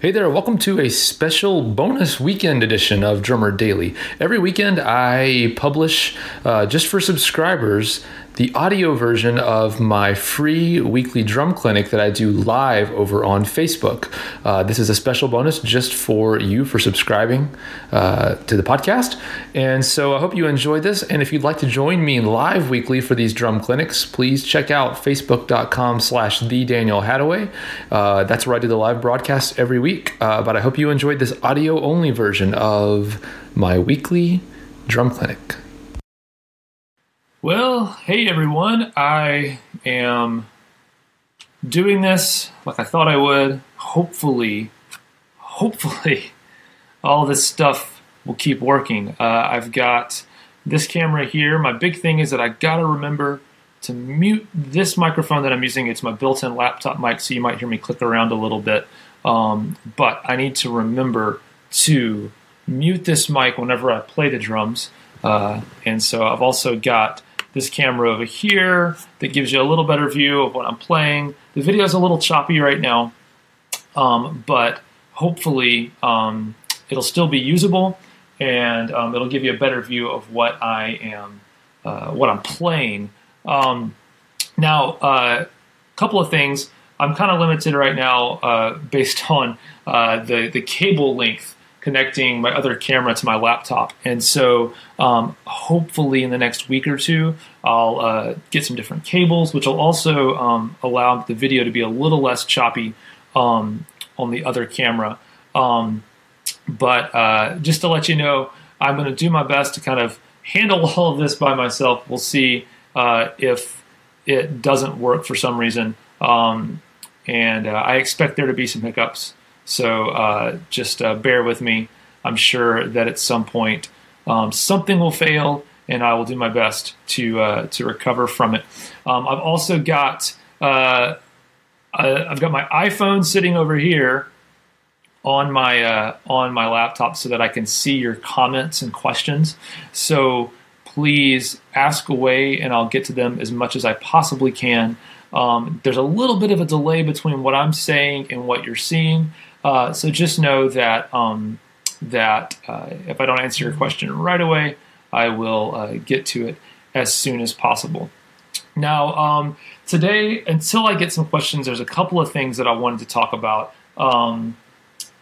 Hey there, welcome to a special bonus weekend edition of Drummer Daily. Every weekend, I publish uh, just for subscribers the audio version of my free weekly drum clinic that I do live over on Facebook. Uh, this is a special bonus just for you for subscribing uh, to the podcast. And so I hope you enjoy this. And if you'd like to join me live weekly for these drum clinics, please check out facebook.com slash the Daniel Hadaway. Uh, that's where I do the live broadcasts every week. Uh, but I hope you enjoyed this audio only version of my weekly drum clinic. Well, hey everyone. I am doing this like I thought I would. Hopefully, hopefully, all this stuff will keep working. Uh, I've got this camera here. My big thing is that I gotta remember to mute this microphone that I'm using. It's my built in laptop mic, so you might hear me click around a little bit. Um, but I need to remember to mute this mic whenever I play the drums. Uh, and so I've also got this camera over here that gives you a little better view of what I'm playing. The video is a little choppy right now, um, but hopefully um, it'll still be usable and um, it'll give you a better view of what I am, uh, what I'm playing. Um, now, a uh, couple of things. I'm kind of limited right now uh, based on uh, the the cable length connecting my other camera to my laptop. And so, um, hopefully, in the next week or two, I'll uh, get some different cables, which will also um, allow the video to be a little less choppy um, on the other camera. Um, but uh, just to let you know, I'm going to do my best to kind of handle all of this by myself. We'll see uh, if it doesn't work for some reason. Um, and uh, I expect there to be some hiccups. So uh, just uh, bear with me. I'm sure that at some point um, something will fail, and I will do my best to uh, to recover from it. Um, I've also got uh, I've got my iPhone sitting over here on my uh, on my laptop so that I can see your comments and questions. So please ask away, and I'll get to them as much as I possibly can. Um, there's a little bit of a delay between what I'm saying and what you're seeing. Uh, so just know that um, that uh, if I don't answer your question right away, I will uh, get to it as soon as possible. Now, um, today, until I get some questions, there's a couple of things that I wanted to talk about. Um,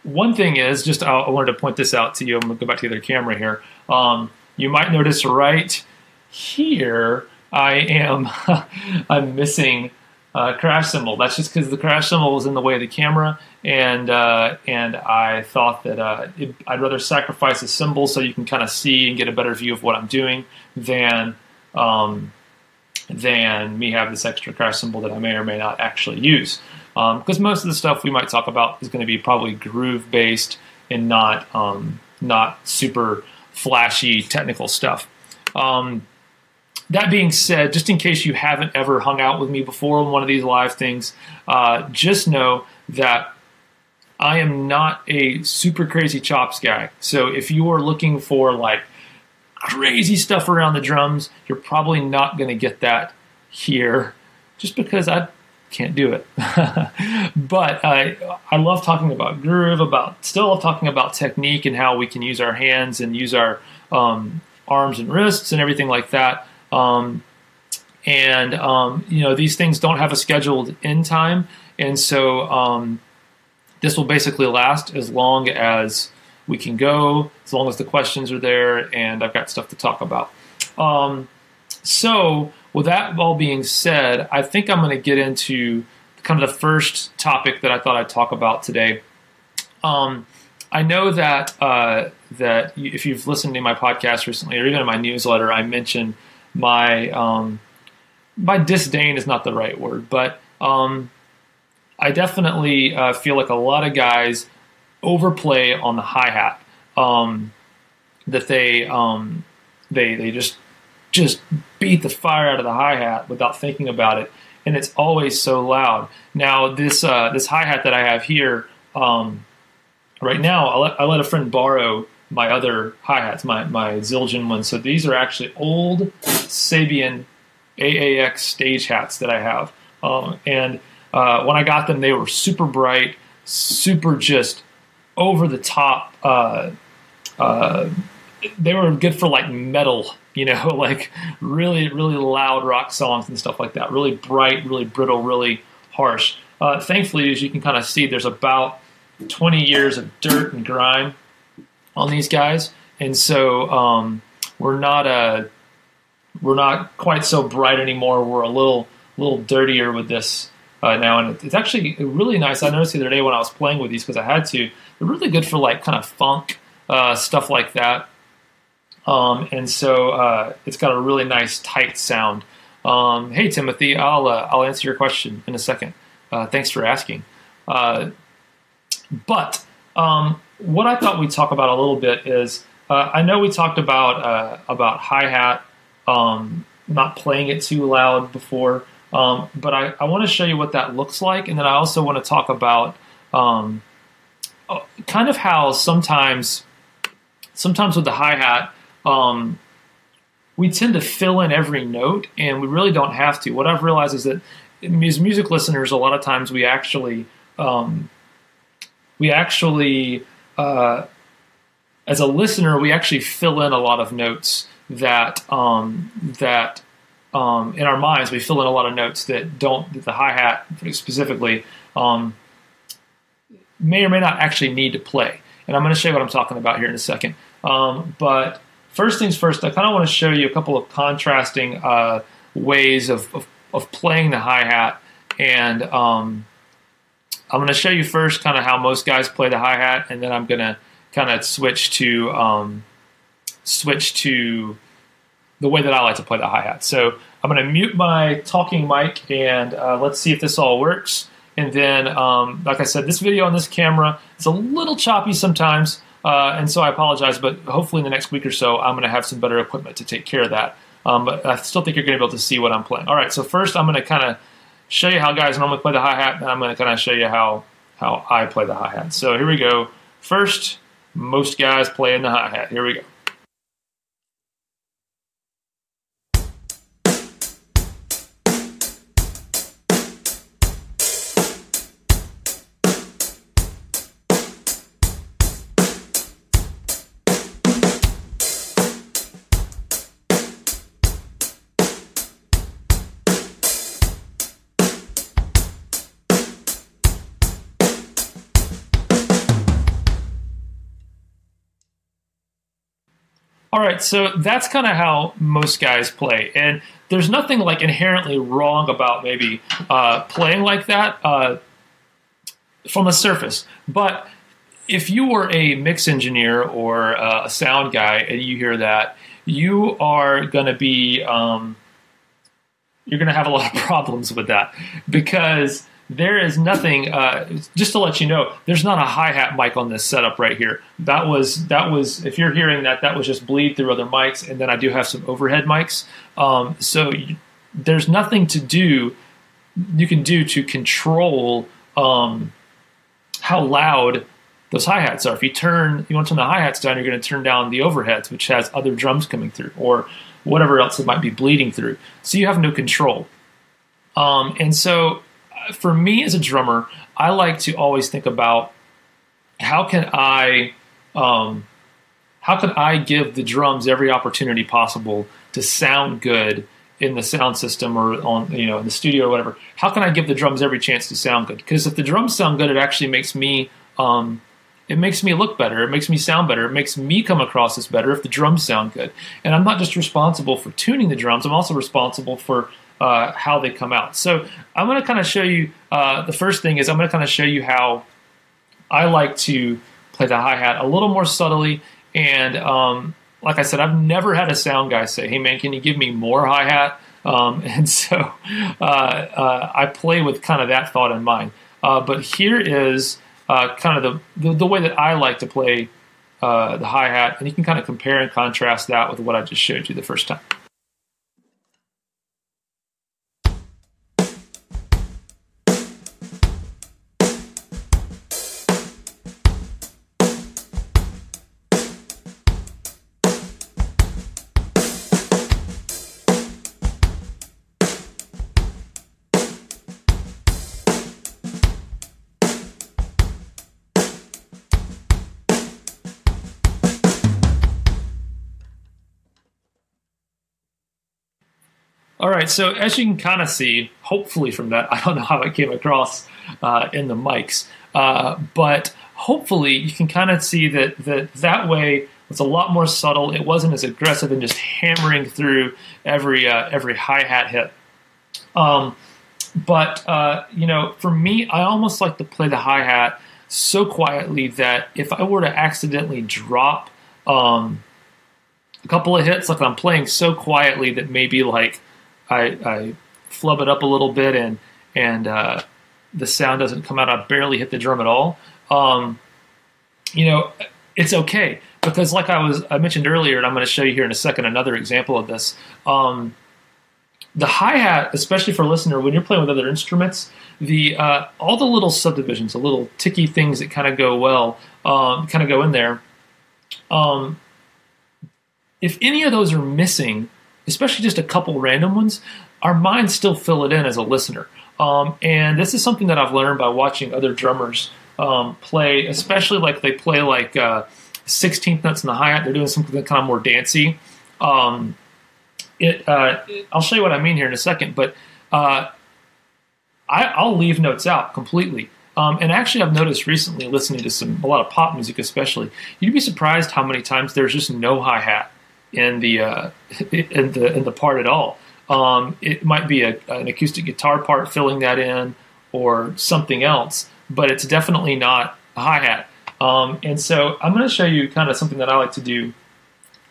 one thing is just I, I, wanted to point this out to you. I'm going to go back to the other camera here. Um, you might notice right here, I am I'm missing a crash cymbal. That's just because the crash cymbal was in the way of the camera, and uh, and I thought that uh, it, I'd rather sacrifice a cymbal so you can kind of see and get a better view of what I'm doing than um, than me have this extra crash cymbal that I may or may not actually use. Because um, most of the stuff we might talk about is going to be probably groove based and not um, not super flashy technical stuff. Um, that being said, just in case you haven't ever hung out with me before on one of these live things, uh, just know that I am not a super crazy chops guy. So if you are looking for like crazy stuff around the drums, you're probably not going to get that here just because I can't do it. but I, I love talking about groove, about still love talking about technique and how we can use our hands and use our um, arms and wrists and everything like that. Um, and um, you know these things don't have a scheduled end time And so um, this will basically last as long as we can go, as long as the questions are there, and I've got stuff to talk about. Um, so, with that all being said, I think I'm going to get into kind of the first topic that I thought I'd talk about today. Um, I know that uh, that if you've listened to my podcast recently, or even in my newsletter, I mentioned my um, my disdain is not the right word, but um, I definitely uh, feel like a lot of guys overplay on the hi hat. Um, that they um, they they just just beat the fire out of the hi hat without thinking about it, and it's always so loud. Now this uh, this hi hat that I have here um, right now, I let, I let a friend borrow my other hi hats, my my Zildjian ones. So these are actually old Sabian AAX stage hats that I have, um, and uh, when I got them, they were super bright, super just over the top. Uh, uh, they were good for like metal, you know, like really, really loud rock songs and stuff like that. Really bright, really brittle, really harsh. Uh, thankfully, as you can kind of see, there's about 20 years of dirt and grime on these guys, and so um, we're not a uh, we're not quite so bright anymore. We're a little little dirtier with this uh, now, and it's actually really nice. I noticed the other day when I was playing with these because I had to. They're really good for like kind of funk uh, stuff like that. Um, and so uh, it's got a really nice tight sound. Um, hey Timothy, I'll uh, I'll answer your question in a second. Uh, thanks for asking. But um, what I thought we'd talk about a little bit is I know we talked about about hi hat um, not playing it too loud before. Um, but I, I want to show you what that looks like, and then I also want to talk about um, uh, kind of how sometimes, sometimes with the hi hat, um, we tend to fill in every note, and we really don't have to. What I've realized is that as music listeners, a lot of times we actually um, we actually uh, as a listener we actually fill in a lot of notes that um, that um, in our minds, we fill in a lot of notes that don't, that the hi hat specifically, um, may or may not actually need to play. And I'm going to show you what I'm talking about here in a second. Um, but first things first, I kind of want to show you a couple of contrasting uh, ways of, of, of, playing the hi hat. And um, I'm going to show you first kind of how most guys play the hi hat, and then I'm going to kind of switch to um, switch to the way that I like to play the hi hat. So I'm going to mute my talking mic and uh, let's see if this all works. And then, um, like I said, this video on this camera is a little choppy sometimes, uh, and so I apologize. But hopefully, in the next week or so, I'm going to have some better equipment to take care of that. Um, but I still think you're going to be able to see what I'm playing. All right, so first I'm going to kind of show you how guys normally play the hi hat, and I'm going to kind of show you how how I play the hi hat. So here we go. First, most guys play in the hi hat. Here we go. All right, so that's kind of how most guys play, and there's nothing like inherently wrong about maybe uh, playing like that uh, from the surface. But if you were a mix engineer or uh, a sound guy and you hear that, you are going to be um, you're going to have a lot of problems with that because there is nothing. Uh, just to let you know, there's not a hi hat mic on this setup right here. That was that was if you're hearing that, that was just bleed through other mics, and then I do have some overhead mics. Um, so you, there's nothing to do you can do to control um, how loud those hi hats are. If you turn, you want to turn the hi hats down, you're going to turn down the overheads, which has other drums coming through, or whatever else it might be bleeding through. So you have no control. Um, and so for me as a drummer, I like to always think about how can I um, how can I give the drums every opportunity possible to sound good in the sound system or on you know in the studio or whatever. How can I give the drums every chance to sound good? Because if the drums sound good, it actually makes me um, it makes me look better. It makes me sound better. It makes me come across as better if the drums sound good. And I'm not just responsible for tuning the drums. I'm also responsible for uh, how they come out. So I'm going to kind of show you. Uh, the first thing is I'm going to kind of show you how I like to play the hi hat a little more subtly. And um, like I said, I've never had a sound guy say, "Hey man, can you give me more hi hat?" Um, and so uh, uh, I play with kind of that thought in mind. Uh, but here is uh, kind of the, the, the way that I like to play the hi hat, and you can kind of compare and contrast that with what I just showed you the first time. Right, so as you can kind of see, hopefully from that, I don't know how it came across uh, in the mics, uh, but hopefully you can kind of see that that that way was a lot more subtle. It wasn't as aggressive and just hammering through every uh, every hi hat hit. Um, but uh, you know, for me, I almost like to play the hi hat so quietly that if I were to accidentally drop um, a couple of hits, like I'm playing so quietly that maybe like I, I flub it up a little bit and and uh, the sound doesn't come out. I barely hit the drum at all. Um, you know, it's okay because, like I was I mentioned earlier, and I'm going to show you here in a second another example of this. Um, the hi hat, especially for a listener, when you're playing with other instruments, the uh, all the little subdivisions, the little ticky things that kind of go well, um, kind of go in there. Um, if any of those are missing, especially just a couple random ones, our minds still fill it in as a listener. Um, and this is something that I've learned by watching other drummers um, play, especially like they play like uh, 16th notes in the hi hat. They're doing something kind of more dancey. Um, it, uh, I'll show you what I mean here in a second, but uh, I, will leave notes out completely. Um, and actually, I've noticed recently, listening to some a lot of pop music, especially, you'd be surprised how many times there's just no hi hat in the uh, in the in the part at all. Um, it might be a, an acoustic guitar part filling that in, or something else, but it's definitely not a hi hat. Um, and so I'm going to show you kind of something that I like to do.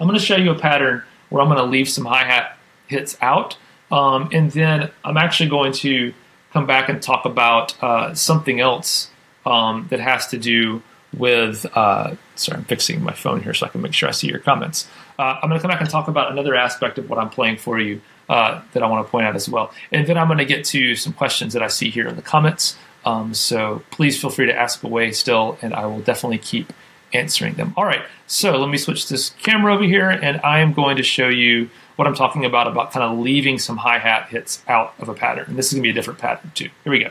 I'm going to show you a pattern where I'm going to leave some hi hat hits out, um, and then I'm actually going to come back and talk about uh, something else um, that has to do with. Uh, sorry, I'm fixing my phone here so I can make sure I see your comments. Uh, I'm going to come back and talk about another aspect of what I'm playing for you uh, that I want to point out as well. And then I'm going to get to some questions that I see here in the comments. Um, so please feel free to ask away still, and I will definitely keep answering them. All right, so let me switch this camera over here, and I am going to show you what I'm talking about, about kind of leaving some hi-hat hits out of a pattern. And this is going to be a different pattern too. Here we go.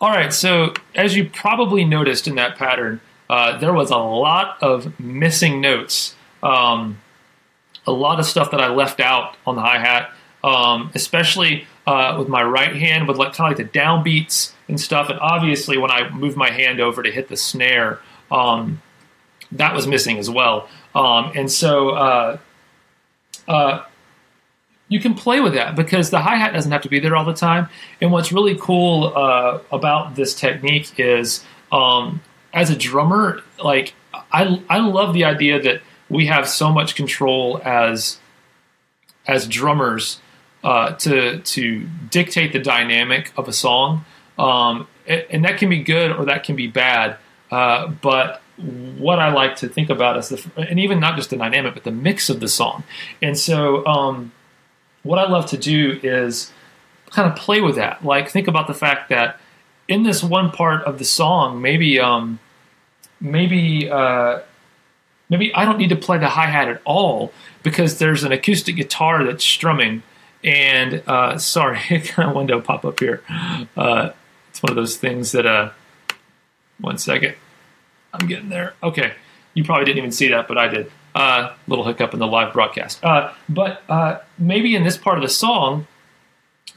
All right, so as you probably noticed in that pattern, uh, there was a lot of missing notes, um, a lot of stuff that I left out on the hi hat, um, especially uh, with my right hand, with like kind of like the downbeats and stuff. And obviously, when I moved my hand over to hit the snare, um, that was missing as well. Um, and so uh, uh you can play with that because the hi hat doesn't have to be there all the time. And what's really cool uh, about this technique is, um, as a drummer, like I I love the idea that we have so much control as as drummers uh, to to dictate the dynamic of a song, um, and that can be good or that can be bad. Uh, but what I like to think about is the and even not just the dynamic, but the mix of the song. And so. Um, what I love to do is kind of play with that. Like think about the fact that in this one part of the song, maybe um, maybe uh, maybe I don't need to play the hi hat at all because there's an acoustic guitar that's strumming. And uh, sorry, kind of window pop up here. Uh, it's one of those things that. Uh, one second, I'm getting there. Okay, you probably didn't even see that, but I did. Uh, little hiccup in the live broadcast. Uh, but uh, maybe in this part of the song,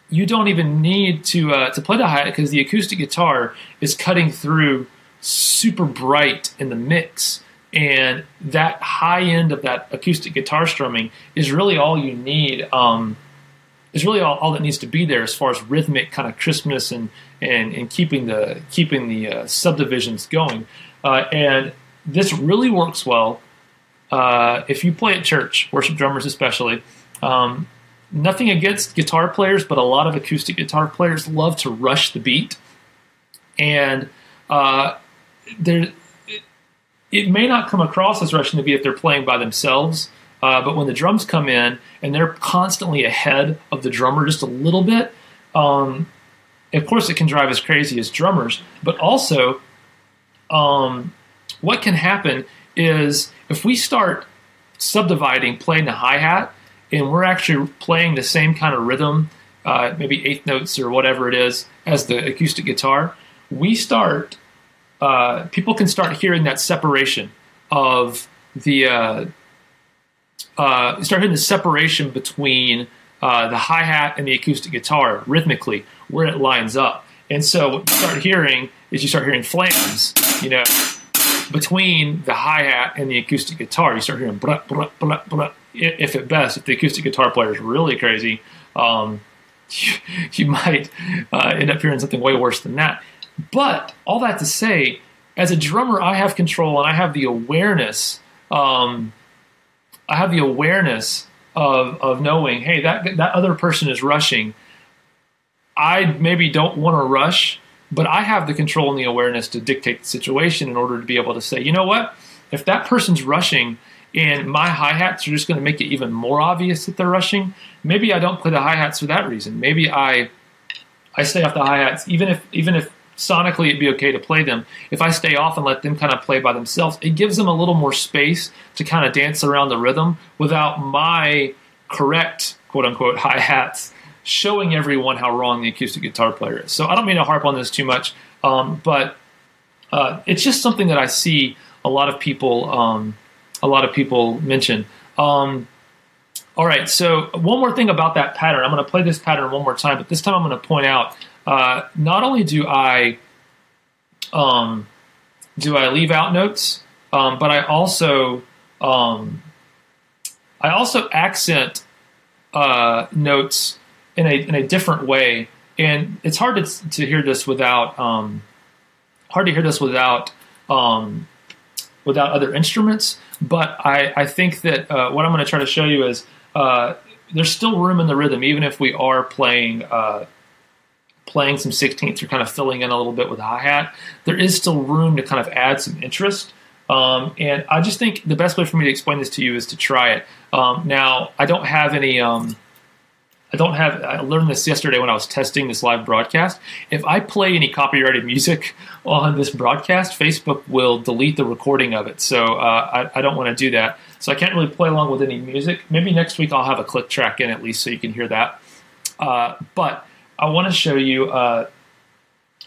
you don't even need to uh, to play the hi hat because the acoustic guitar is cutting through super bright in the mix, and that high end of that acoustic guitar strumming is really all you need. Um, is really all, all that needs to be there as far as rhythmic kind of crispness and and, and keeping the keeping the uh, subdivisions going. Uh, and this really works well uh, if you play at church, worship drummers especially. Um, nothing against guitar players, but a lot of acoustic guitar players love to rush the beat, and uh, there. It, it may not come across as rushing the beat if they're playing by themselves, uh, but when the drums come in and they're constantly ahead of the drummer just a little bit, um, of course it can drive us crazy as drummers. But also, um, what can happen is if we start subdividing playing the hi hat and we're actually playing the same kind of rhythm, uh, maybe eighth notes or whatever it is, as the acoustic guitar, we start. Uh, people can start hearing that separation of the uh, uh, start hearing the separation between uh, the hi hat and the acoustic guitar rhythmically, where it lines up. And so what you start hearing is you start hearing flams, you know, between the hi hat and the acoustic guitar. You start hearing blah, blah, blah, blah. If at best, if the acoustic guitar player is really crazy, um, you, you, might uh, end up hearing something way worse than that. But all that to say, as a drummer, I have control and I have the awareness. Um, I have the awareness of of knowing, hey, that that other person is rushing. I maybe don't want to rush, but I have the control and the awareness to dictate the situation in order to be able to say, you know what, if that person's rushing and my hi hats are just going to make it even more obvious that they're rushing, maybe I don't play the hi hats for that reason. Maybe I I stay off the hi hats, even if even if sonically it'd be okay to play them. If I stay off and let them kind of play by themselves, it gives them a little more space to kind of dance around the rhythm without my correct quote unquote hi hats showing everyone how wrong the acoustic guitar player is. So I don't mean to harp on this too much, um, but uh, it's just something that I see a lot of people um, a lot of people mention. Um, all right, so one more thing about that pattern. I'm going to play this pattern one more time, but this time I'm going to point out uh, not only do I um, do I leave out notes, um, but I also um, I also accent uh, notes in a in a different way, and it's hard to to hear this without um, hard to hear this without um, without other instruments. But I I think that uh, what I'm going to try to show you is uh, there's still room in the rhythm, even if we are playing uh, playing some 16ths or kind of filling in a little bit with hi hat. There is still room to kind of add some interest. Um, and I just think the best way for me to explain this to you is to try it. Um, now, I don't have any. Um, I don't have. I learned this yesterday when I was testing this live broadcast. If I play any copyrighted music on this broadcast, Facebook will delete the recording of it. So uh, I, I, don't want to do that. So I can't really play along with any music. Maybe next week I'll have a click track in at least so you can hear that. Uh, but I want to show you uh,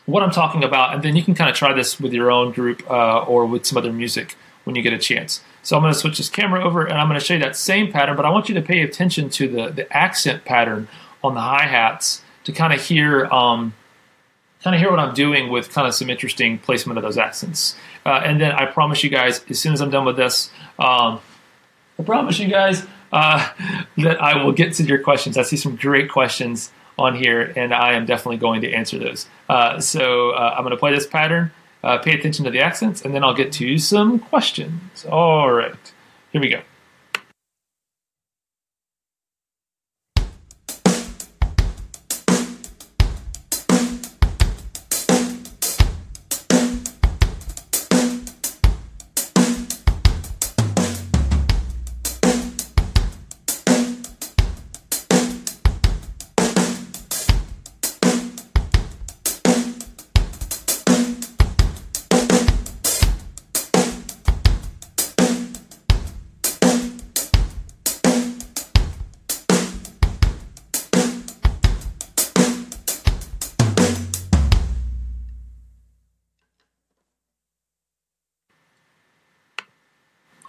what I'm talking about, and then you can kind of try this with your own group uh, or with some other music when you get a chance. So I'm going to switch this camera over, and I'm going to show you that same pattern, but I want you to pay attention to the, the accent pattern on the hi-hats to kind of hear um, kind of hear what I'm doing with kind of some interesting placement of those accents. Uh, and then I promise you guys, as soon as I'm done with this, um, I promise you guys uh, that I will get to your questions. I see some great questions on here, and I am definitely going to answer those. Uh, so uh, I'm going to play this pattern, uh, pay attention to the accents, and then I'll get to some questions. All right, here we go.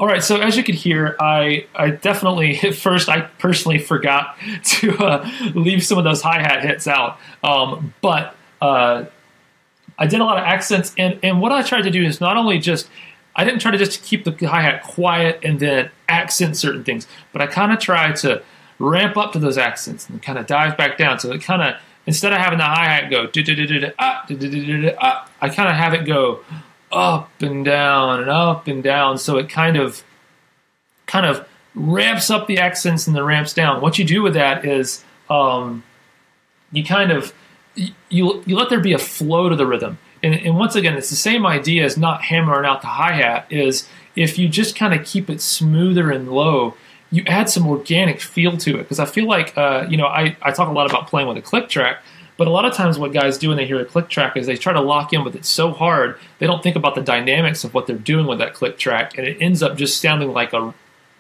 All right, so as you could hear, I, I definitely at first I personally forgot to uh, leave some of those hi hat hits out, um, but uh, I did a lot of accents, and and what I tried to do is not only just I didn't try to just keep the hi hat quiet and then accent certain things, but I kind of tried to ramp up to those accents and kind of dive back down. So it kind of instead of having the hi hat go I kind of have it go up and down and up and down. So it kind of kind of ramps up the accents and then ramps down. What you do with that is um, you kind of you you let there be a flow to the rhythm. And, and once again, it's the same idea as not hammering out the hi hat. Is if you just kind of keep it smoother and low, you add some organic feel to it. Because I feel like uh, you know I, I talk a lot about playing with a click track, but a lot of times what guys do when they hear a click track is they try to lock in with it so hard they don't think about the dynamics of what they're doing with that click track, and it ends up just sounding like a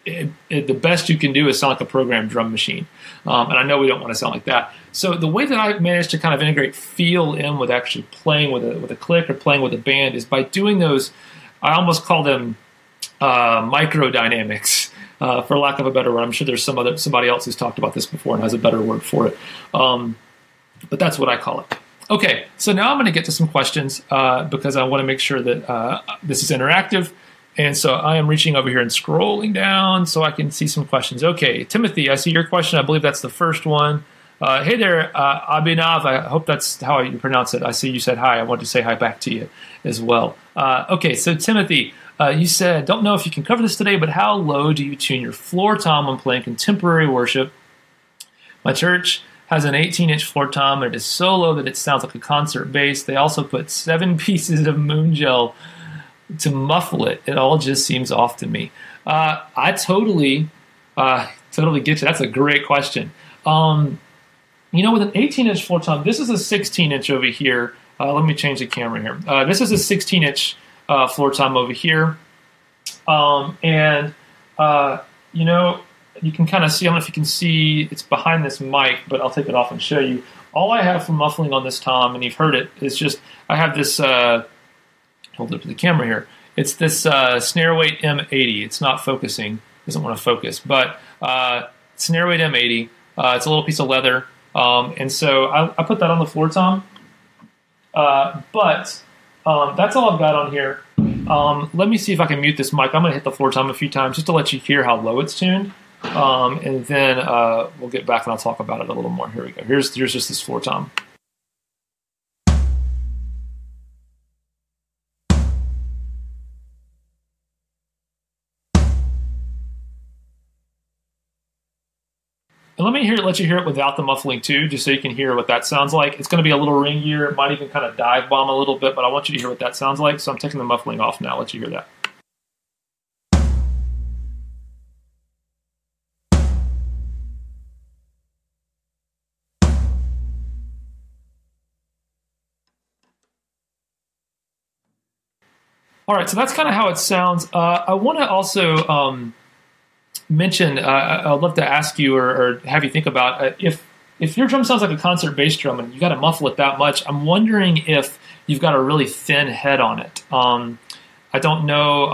it, it, the best you can do is sound like a programmed drum machine. Um, and I know we don't want to sound like that. So the way that I've managed to kind of integrate feel in with actually playing with a with a click or playing with a band is by doing those. I almost call them uh, micro dynamics, uh, for lack of a better word. I'm sure there's some other somebody else who's talked about this before and has a better word for it. Um, but that's what I call it. Okay, so now I'm going to get to some questions uh, because I want to make sure that uh, this is interactive. And so I am reaching over here and scrolling down so I can see some questions. Okay, Timothy, I see your question. I believe that's the first one. Uh, hey there, uh, Abhinav. I hope that's how you pronounce it. I see you said hi. I want to say hi back to you as well. Uh, okay, so Timothy, uh, you said, don't know if you can cover this today, but how low do you tune your floor tom when playing contemporary worship? My church has an 18 inch floor tom, and it is so low that it sounds like a concert bass. They also put seven pieces of moon gel to muffle it. It all just seems off to me. Uh, I totally, uh, totally get you. That's a great question. Um, you know, with an 18 inch floor tom, this is a 16 inch over here. Uh, let me change the camera here. Uh, this is a 16 inch uh, floor tom over here. Um, and, uh, you know, you can kind of see, I don't know if you can see, it's behind this mic, but I'll take it off and show you. All I have for muffling on this tom, and you've heard it, is just I have this hold it up to the camera here. It's this uh, Snareweight M80. It's not focusing, doesn't want to focus, but uh, Snareweight M80. Uh, it's a little piece of leather, um, and so I, I, put that on the floor tom. Uh, but um, that's all I've got on here. Um, let me see if I can mute this mic. I'm going to hit the floor tom a few times just to let you hear how low it's tuned. Um, and then uh, we'll get back and I'll talk about it a little more. Here we go. Here's here's just this floor tom. And let me hear let you hear it without the muffling too, just so you can hear what that sounds like. It's going to be a little ringier. It might even kind of dive bomb a little bit, but I want you to hear what that sounds like. So I'm taking the muffling off now. Let you hear that. All right, so that's kind of how it sounds. Uh, I want to also um, mention, uh, I'd love to ask you or, or have you think about uh, if if your drum sounds like a concert bass drum and you got to muffle it that much. I'm wondering if you've got a really thin head on it. Um, I don't know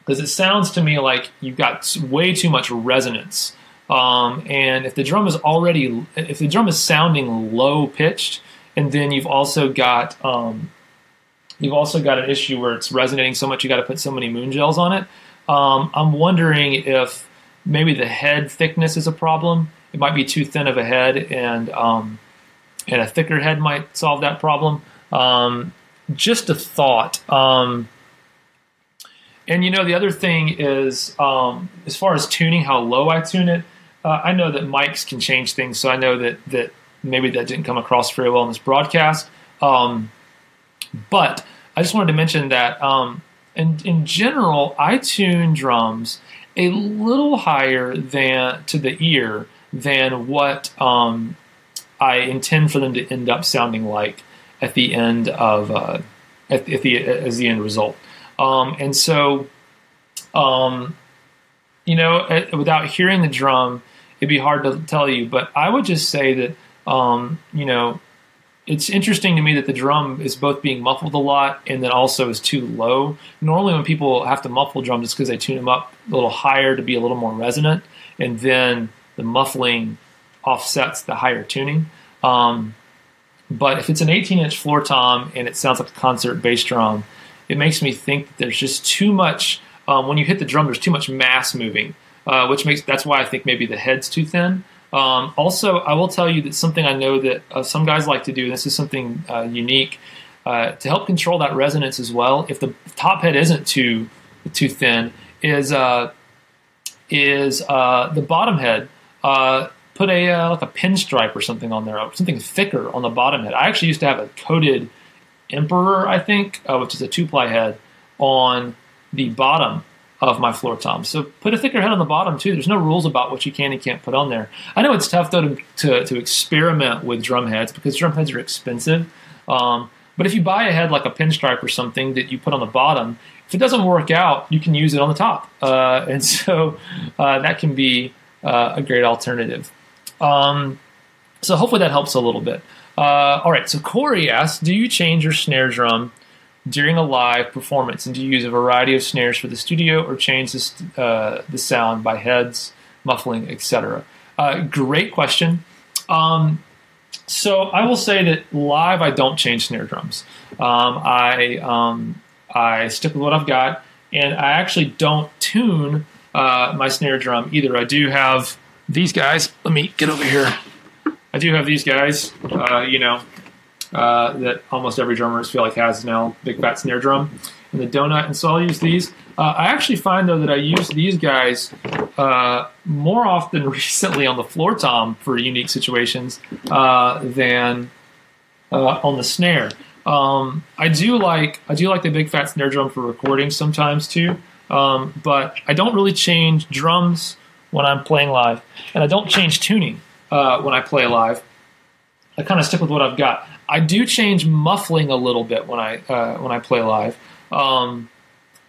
because um, it sounds to me like you've got way too much resonance. Um, and if the drum is already, if the drum is sounding low pitched, and then you've also got um, you've also got an issue where it's resonating so much you got to put so many moon gels on it. Um, I'm wondering if maybe the head thickness is a problem. It might be too thin of a head, and um, and a thicker head might solve that problem. Um, just a thought. Um, and you know, the other thing is, um, as far as tuning, how low I tune it. Uh, I know that mics can change things, so I know that that maybe that didn't come across very well in this broadcast. Um, but I just wanted to mention that um, and in general, I tune drums a little higher than to the ear than what um, I intend for them to end up sounding like at the end of uh, at, at, the as the end result. Um, and so, um, you know, without hearing the drum, it'd be hard to tell you. But I would just say that um, you know it's interesting to me that the drum is both being muffled a lot and then also is too low. Normally, when people have to muffle drums, it's because they tune them up a little higher to be a little more resonant, and then the muffling offsets the higher tuning. Um, but if it's an 18 inch floor tom and it sounds like a concert bass drum, it makes me think that there's just too much. Um, when you hit the drum, there's too much mass moving, uh, which makes that's why I think maybe the head's too thin. Um, also, I will tell you that something I know that uh, some guys like to do, and this is something uh, unique, uh, to help control that resonance as well. If the top head isn't too too thin, is uh, is uh, the bottom head uh, put a like a pinstripe or something on there, something thicker on the bottom head. I actually used to have a coated Emperor, I think, which is a two ply head on the bottom of my floor tom. So put a thicker head on the bottom too. There's no rules about what you can and can't put on there. I know it's tough though to, to, to experiment with drum heads because drum heads are expensive. Um, but if you buy a head like a pinstripe or something that you put on the bottom, if it doesn't work out, you can use it on the top. Uh, and so uh, that can be uh, a great alternative. Um, so hopefully that helps a little bit. Uh, all right, so Corey asks, do you change your snare drum during a live performance? And do you use a variety of snares for the studio or change the, uh, the sound by heads, muffling, etc.? Uh, great question. Um, so I will say that live I don't change snare drums. Um, I um, I stick with what I've got, and I actually don't tune uh, my snare drum either. I do have these guys. Let me get over here. I do have these guys. Uh, you know, uh, that almost every drummer feel like has now, big fat snare drum and the donut. And so I'll use these. Uh, I actually find though that I use these guys uh, more often recently on the floor tom for unique situations uh, than uh, on the snare. Um, I do like I do like the big fat snare drum for recording sometimes too, um, but I don't really change drums when I'm playing live, and I don't change tuning uh, when I play live. I kind of stick with what I've got. I do change muffling a little bit when I uh, when I play live. Um,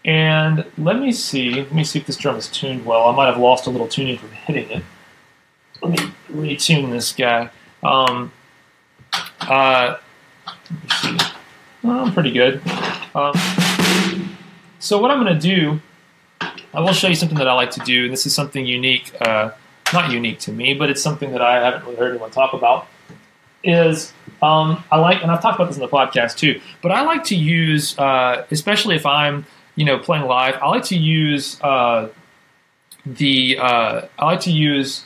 and let me see. Let me see if this drum is tuned well. I might have lost a little tuning from hitting it. Let me retune this guy. Um, uh. Well, I'm pretty good. Um, so what I'm going to do, I will show you something that I like to do. And this is something unique, uh, not unique to me, but it's something that I haven't really heard anyone talk about. Is um, I like, and I've talked about this in the podcast too, but I like to use, uh, especially if I'm, you know, playing live, I like to use uh, the, uh, I like to use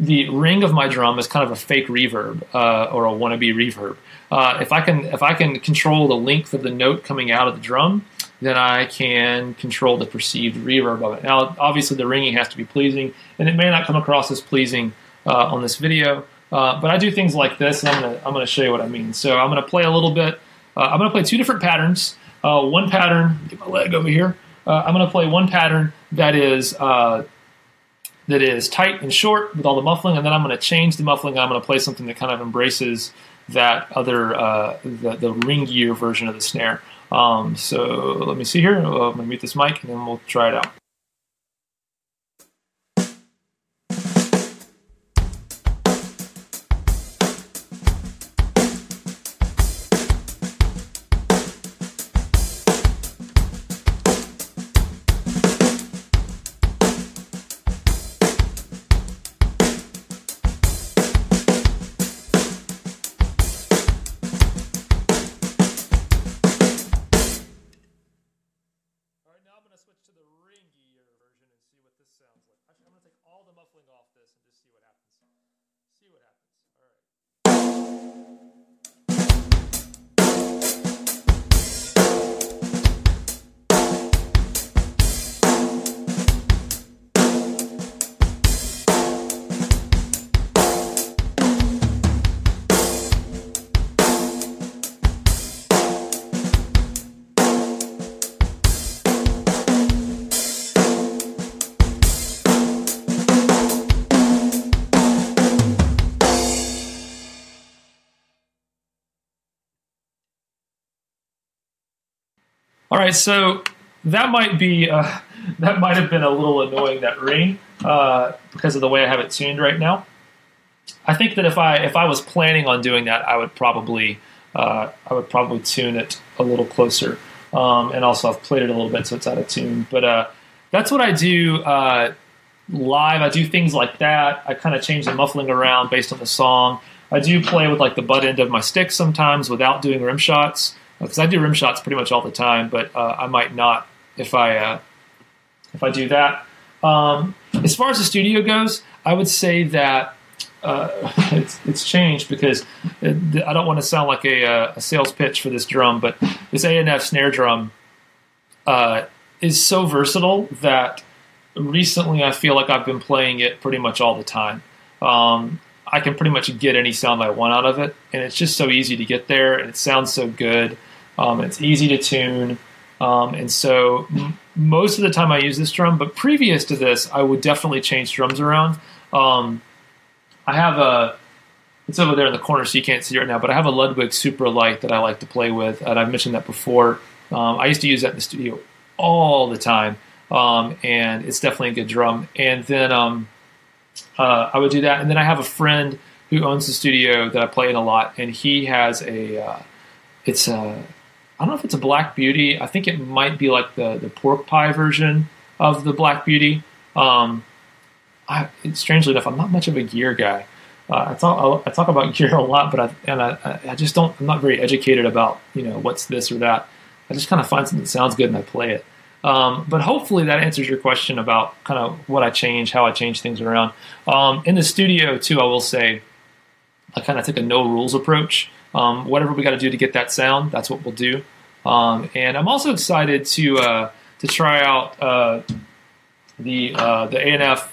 the ring of my drum as kind of a fake reverb uh, or a wannabe reverb. Uh, if I can, if I can control the length of the note coming out of the drum, then I can control the perceived reverb of it. Now, obviously, the ringing has to be pleasing, and it may not come across as pleasing uh, on this video. Uh, but I do things like this, and I'm gonna I'm gonna show you what I mean. So I'm gonna play a little bit. Uh, I'm gonna play two different patterns. Uh, one pattern, get my leg over here. Uh, I'm gonna play one pattern that is uh, that is tight and short with all the muffling, and then I'm gonna change the muffling. I'm gonna play something that kind of embraces that other the, the ringier version of the snare. Um, so let me see here. I'm gonna mute this mic, and then we'll try it out. Right, so that might be uh, that might have been a little annoying that ring uh, because of the way I have it tuned right now. I think that if I if I was planning on doing that, I would probably uh, I would probably tune it a little closer. Um, and also I've played it a little bit, so it's out of tune. But uh, that's what I do uh, live. I do things like that. I kind of change the muffling around based on the song. I do play with like the butt end of my stick sometimes without doing rim shots because I do rim shots pretty much all the time. But uh, I might not if I uh, if I do that. Um, as far as the studio goes, I would say that uh, it's, it's changed because it, I don't want to sound like a, uh, a, sales pitch for this drum, but this A&F snare drum uh, is so versatile that recently I feel like I've been playing it pretty much all the time. Um, I can pretty much get any sound I want out of it, and it's just so easy to get there, and it sounds so good. Um, it's easy to tune, um, and so most of the time I use this drum. But previous to this, I would definitely change drums around. Um, I have a it's over there in the corner, so you can't see it right now. But I have a Ludwig Supralite that I like to play with, and I've mentioned that before. Um, I used to use that in the studio all the time, um, and it's definitely a good drum. And then um, uh, I would do that, and then I have a friend who owns the studio that I play in a lot, and he has a uh, it's a I don't know if it's a Black Beauty. I think it might be like the the pork pie version of the Black Beauty. Um, I, strangely enough, I'm not much of a gear guy. Uh, I talk I talk about gear a lot, but I and I, I just don't. I'm not very educated about you know what's this or that. I just kind of find something that sounds good and I play it. Um, but hopefully that answers your question about kind of what I change, how I change things around. Um, in the studio too, I will say I kind of take a no rules approach. Um, whatever we got to do to get that sound, that's what we'll do. Um, and I'm also excited to uh, to try out uh, the uh, the A&F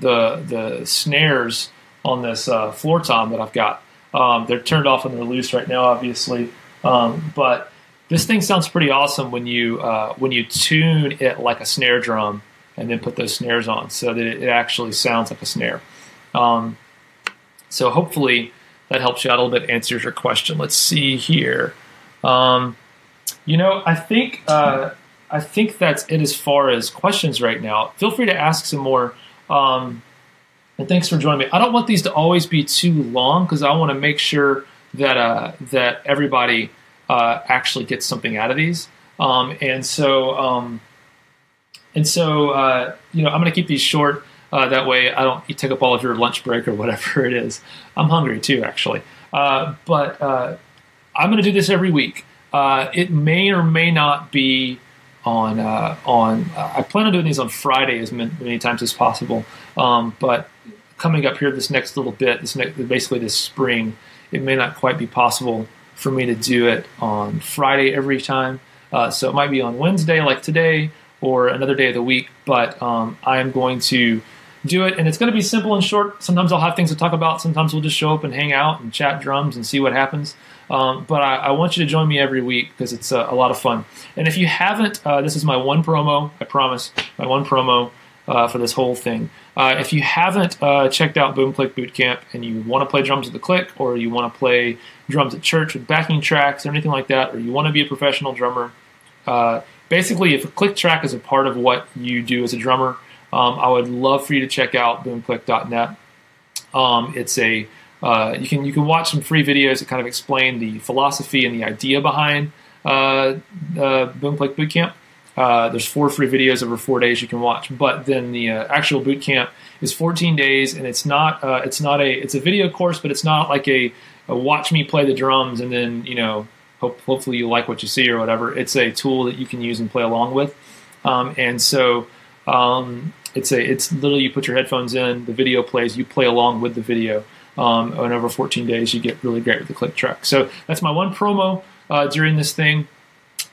the the snares on this uh, floor tom that I've got. Um, they're turned off and they're loose right now, obviously. Um, but this thing sounds pretty awesome when you uh, when you tune it like a snare drum and then put those snares on, so that it, actually sounds like a snare. Um, so hopefully that helps you out a little bit, answers your question. Let's see here. Um, you know, I think uh, I think that's it as far as questions right now. Feel free to ask some more. Um, and thanks for joining me. I don't want these to always be too long because I want to make sure that uh, that everybody uh, actually gets something out of these. Um, and so um, and so uh, you know I'm going to keep these short. Uh, that way I don't take up all of your lunch break or whatever it is. I'm hungry too, actually. Uh, but uh, I'm going to do this every week. it may or may not be on uh, on. Uh, I plan on doing these on Friday as many, times as possible. Um, but coming up here this next little bit, this next, basically this spring, it may not quite be possible for me to do it on Friday every time. Uh, so it might be on Wednesday, like today, or another day of the week. But um, I am going to do it, and it's going to be simple and short. Sometimes I'll have things to talk about. Sometimes we'll just show up and hang out and chat drums and see what happens. Um, but I, I, want you to join me every week because it's a, a, lot of fun. And if you haven't, uh, this is my one promo, I promise, my one promo uh, for this whole thing. Uh, if you haven't uh, checked out Boom Click Bootcamp and you want to play drums with the click, or you want to play drums at church with backing tracks or anything like that, or you want to be a professional drummer, uh, basically, if a click track is a part of what you do as a drummer, um, I would love for you to check out boomclick.net. Um, it's a uh, you can you can watch some free videos that kind of explain the philosophy and the idea behind uh, uh, Boomclick Bootcamp. Uh, there's four free videos over four days you can watch, but then the uh, actual boot camp is 14 days, and it's not uh, it's not a it's a video course, but it's not like a, a, watch me play the drums and then you know hope, hopefully you like what you see or whatever. It's a tool that you can use and play along with, um, and so um, it's a it's literally you put your headphones in, the video plays, you play along with the video um, and over 14 days you get really great with the click track. So that's my one promo uh, during this thing.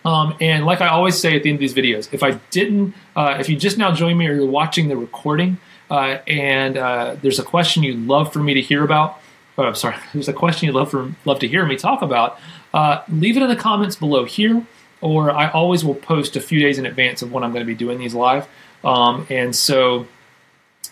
Um, and like I always say at the end of these videos, if I didn't, uh, if you just now joined me or you're watching the recording, uh, and uh, there's a question you'd love for me to hear about, oh, I'm sorry, there's a question you'd love for love to hear me talk about, uh, leave it in the comments below here, or I always will post a few days in advance of when I'm going to be doing these live. Um, and so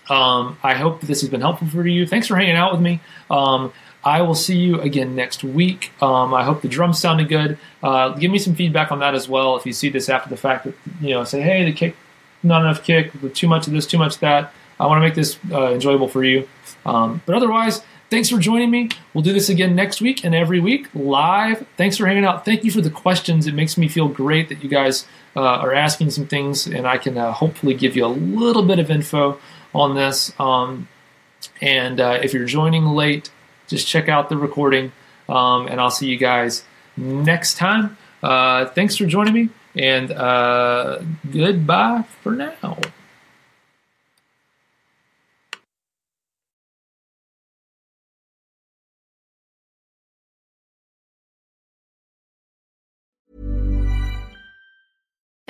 um, I hope this has been helpful for you. Thanks for hanging out with me. Um, I will see you again next week. Um, I hope the drums sounded good. Uh, give me some feedback on that as well. If you see this after the fact, that you know, say, hey, the kick, not enough kick, too much of this, too much that. I want to make this uh, enjoyable for you. Um, but otherwise, Thanks for joining me. We'll do this again next week and every week live. Thanks for hanging out. Thank you for the questions. It makes me feel great that you guys uh, are asking some things, and I can uh, hopefully give you a little bit of info on this. Um, and uh, if you're joining late, just check out the recording, um, and I'll see you guys next time. Uh, thanks for joining me, and uh, goodbye for now.